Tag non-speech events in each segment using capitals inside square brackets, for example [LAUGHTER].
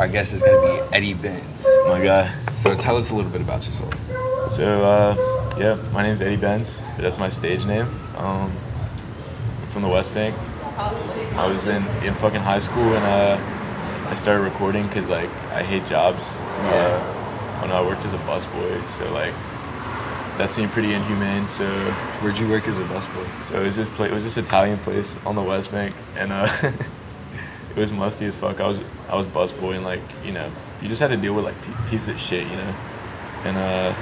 our guest is gonna be Eddy Benz. My guy. So tell us a little bit about yourself. So, uh, yeah, my name's Eddy Benz. That's my stage name. Um, I'm from the West Bank. I was in, in fucking high school and uh, I started recording because, like, I hate jobs. Yeah. Uh, I know I worked as a busboy, so, like, that seemed pretty inhumane. So, Where'd you work as a busboy? so it was this place, it was this Italian place on the West Bank, and uh, [LAUGHS] it was musty as fuck. I was I was busboy, and like you know, you just had to deal with like p- pieces of shit, you know, and uh,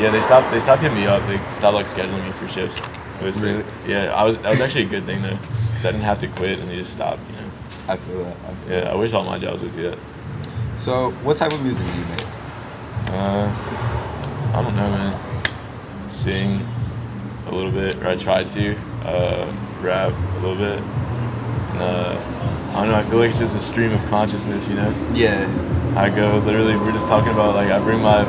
yeah, they stopped they stopped hitting me up. They stopped like scheduling me for shifts. It was Really? yeah, I was that was actually a good thing though, because I didn't have to quit, and they just stopped, you know. I feel that. I feel Yeah, I wish all my jobs would do that. that. So what type of music do you make? Uh, I don't know, man. Sing a little bit, or I try to. Uh, rap a little bit. And, uh, I don't know. I feel like it's just a stream of consciousness, you know. Yeah. I go literally. We're just talking about like I bring my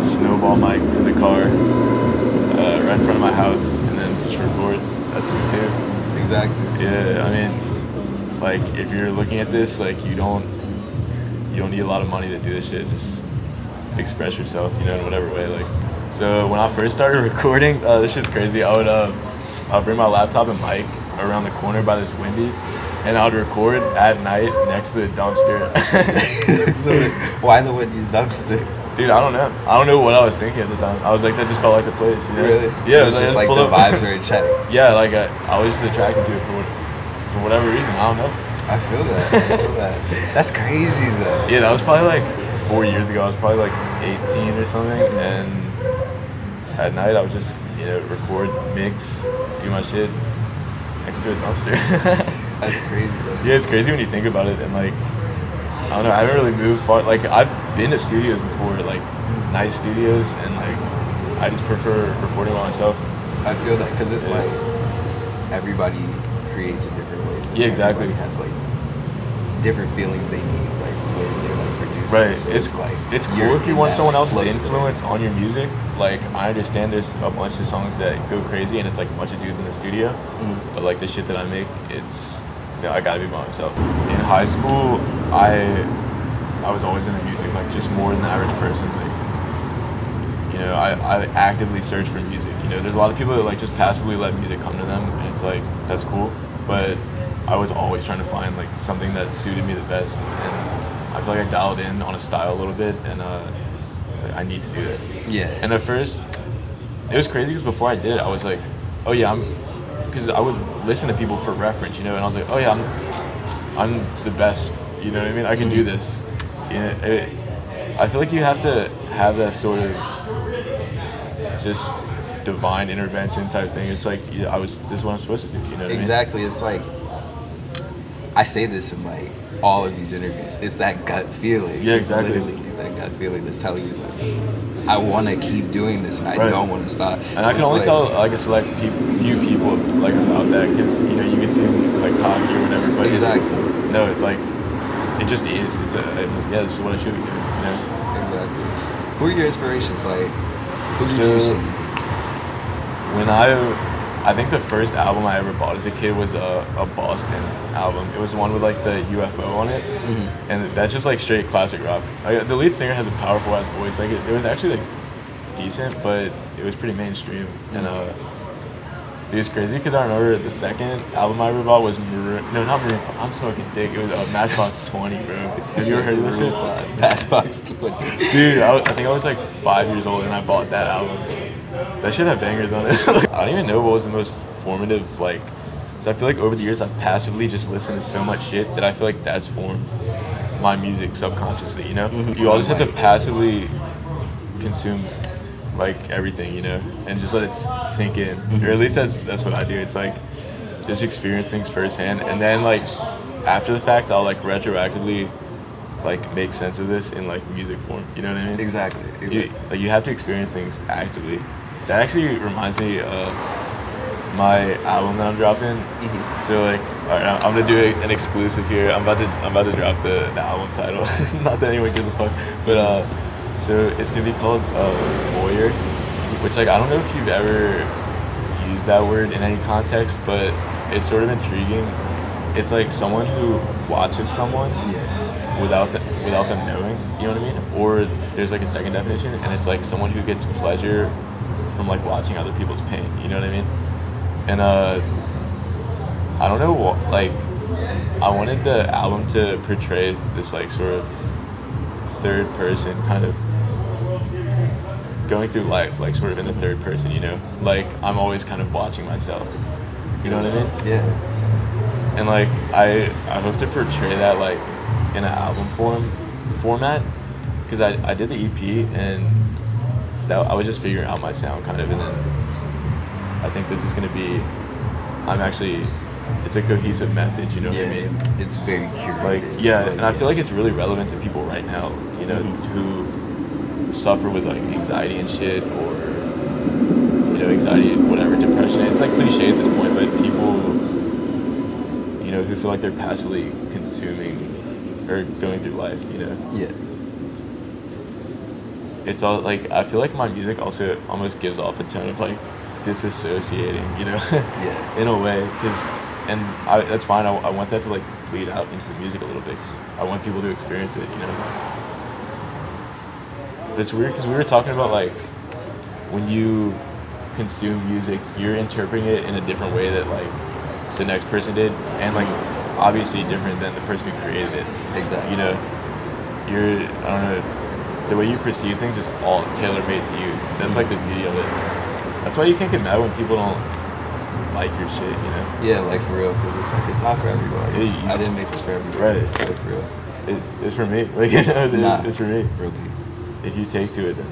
snowball mic to the car, uh, right in front of my house, and then just record. That's a stew. Exactly. Yeah, I mean, like if you're looking at this, like you don't, you don't need a lot of money to do this shit. Just express yourself, you know, in whatever way. Like, so when I first started [LAUGHS] recording, uh, this shit's crazy. I would, uh, I'll bring my laptop and mic around the corner by this Wendy's, and I would record at night next to the dumpster. [LAUGHS] so why the Wendy's dumpster? Dude, I don't know. I don't know what I was thinking at the time. I was like, that just felt like the place, you know? Really? Yeah, It was just like full the of- vibes [LAUGHS] were in check. yeah, like I, I was just attracted to it for, for whatever reason. I don't know. I feel that. I feel [LAUGHS] that. That's crazy though. Yeah, that was probably like four years ago. I was probably like 18 or something, and at night I would just you know record, mix, do my shit next to a dumpster. [LAUGHS] That's crazy. That's yeah, it's crazy when you think about it, and like I don't know, I haven't really moved far. Like I've been to studios before, like nice studios, and like I just prefer recording by myself. I feel that because it's Yeah. like everybody creates in different ways. Yeah, exactly. Everybody has like different feelings they need, like when they're like producing. Right. So it's like it's cool if you want someone else's influence on your music. Like I understand there's a bunch of songs that go crazy and it's like a bunch of dudes in the studio. Mhm. But like the shit that I make, it's you know, I gotta be by myself. In high school, I I was always into music, like just more than the average person. Like you know, I, I actively search for music. You know, there's a lot of people that like just passively let music come to them and it's like that's cool. But I was always trying to find like something that suited me the best and I feel like I dialed in on a style a little bit and uh I need to do this. Yeah. And at first, it was crazy because before I did it, I was like, oh yeah, I'm, because I would listen to people for reference, you know, and I was like, oh yeah, I'm, I'm the best, you know what I mean? I can do this. You know, it, I feel like you have to have that sort of just divine intervention type thing. It's like, yeah, I was, this is what I'm supposed to do, you know what Exactly. It's like I say this in like all of these interviews. It's that gut feeling. Yeah, It's exactly. literally that gut feeling that's telling you like I want to keep doing this and I Right. don't want to stop. And I can It's only like- tell like a select pe- few people like about that because you know you can seem like cocky or whatever, but Exactly. it's, no, it's like it just is. It's a yeah, this is what I should be doing. You know. Exactly. Who are your inspirations? Like, who did So- you see? When I, I think the first album I ever bought as a kid was a, a Boston album. It was the one with like the UFO on it, Mm-hmm. and that's just like straight classic rock. Like, the lead singer has a powerful ass voice. Like it, it was actually like decent, but it was pretty mainstream. And uh, it was crazy because I remember the second album I ever bought was Maroon. No, not Maroon. I'm smoking dick. It was uh, Matchbox Twenty, bro. Have you ever heard of this shit? Bad Box 20. Dude, I, was, I think I was like five years old and I bought that album. That shit had bangers on it. [LAUGHS] I don't even know what was the most formative, like, because I feel like over the years I've passively just listened to so much shit that I feel like that's formed my music subconsciously, you know? Mm-hmm. You all just have to passively consume like everything, you know, and just let it sink in. Mm-hmm. Or at least that's that's what I do. It's like just experience things firsthand, and then like after the fact, I'll like retroactively like make sense of this in like music form. You know what I mean? Exactly. You, exactly. like you have to experience things actively. That actually reminds me of my album that I'm dropping. So like, all right, I'm gonna do an exclusive here. I'm about to I'm about to drop the, the album title. [LAUGHS] Not that anyone gives a fuck, but uh, so it's gonna be called uh, Voyeur, which like I don't know if you've ever used that word in any context, but it's sort of intriguing. It's like someone who watches someone Yeah. without the, without them knowing. You know what I mean? Or there's like a second definition, and it's like someone who gets pleasure from like watching other people's pain. You know what I mean? And uh, I don't know what like I wanted the album to portray this like sort of third person kind of going through life, like sort of in the third person, you know? Like I'm always kind of watching myself. You know what I mean? Yeah. And like I I hope to portray that like in an album form format because I, I did the EP and that I was just figuring out my sound kind of and then I think this is gonna be I'm actually it's a cohesive message, you know yeah, what I mean? It's very curated. Like yeah, and I feel like it's really relevant to people right now, you know, Mhm. who suffer with like anxiety and shit or you know, anxiety, and whatever, depression. It's like cliche at this point, but people you know, who feel like they're passively consuming or going through life, you know. Yeah. It's all like I feel like my music also almost gives off a tone of like disassociating, you know, Yeah. [LAUGHS] in a way, because and I, that's fine. I, I want that to like bleed out into the music a little bit. 'cause I want people to experience it, you know. But it's weird because we were talking about like when you consume music, you're interpreting it in a different way that like the next person did, and like obviously different than the person who created it. Exactly. You know, you're I don't know, the way you perceive things is all tailor made to you. That's like the beauty of it. That's why you can't get mad when people don't like your shit. You know, Yeah, like for real, because it's like it's not for everybody. Yeah, I didn't make this for everybody. Right. Like for real. it, it's for me. [LAUGHS] Like you know, it- Nah. it's for me. Real deep. If you take to it, then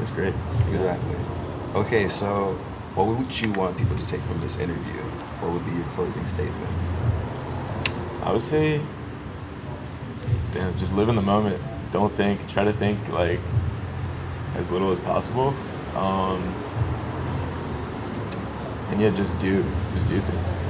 it's great. Exactly. Okay, so what would you want people to take from this interview? What would be your closing statements? I would say, damn, just live in the moment. Don't think. Try to think like as little as possible. Um, and yeah, just do. Just do things.